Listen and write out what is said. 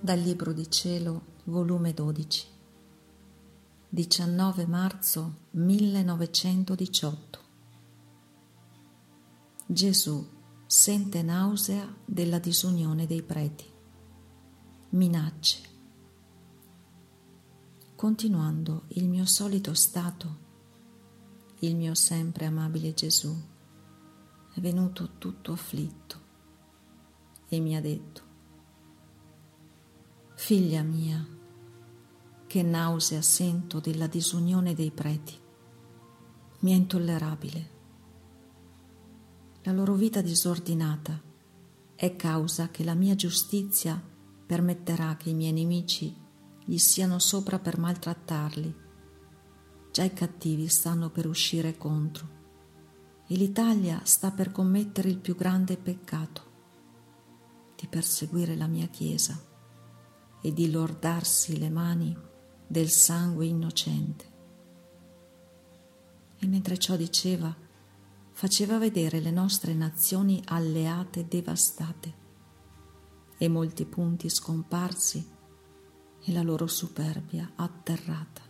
Dal Libro di Cielo, volume 12, 19 marzo 1918. Gesù sente nausea della disunione dei preti. Minacce. Continuando il mio solito stato, il mio sempre amabile Gesù è venuto tutto afflitto e mi ha detto, Figlia mia, che nausea sento della disunione dei preti. Mi è intollerabile. La loro vita disordinata è causa che la mia giustizia permetterà che i miei nemici gli siano sopra per maltrattarli. Già i cattivi stanno per uscire contro e l'Italia sta per commettere il più grande peccato di perseguire la mia Chiesa e di lordarsi le mani del sangue innocente. E mentre ciò diceva, faceva vedere le nostre nazioni alleate devastate e molti punti scomparsi e la loro superbia atterrata.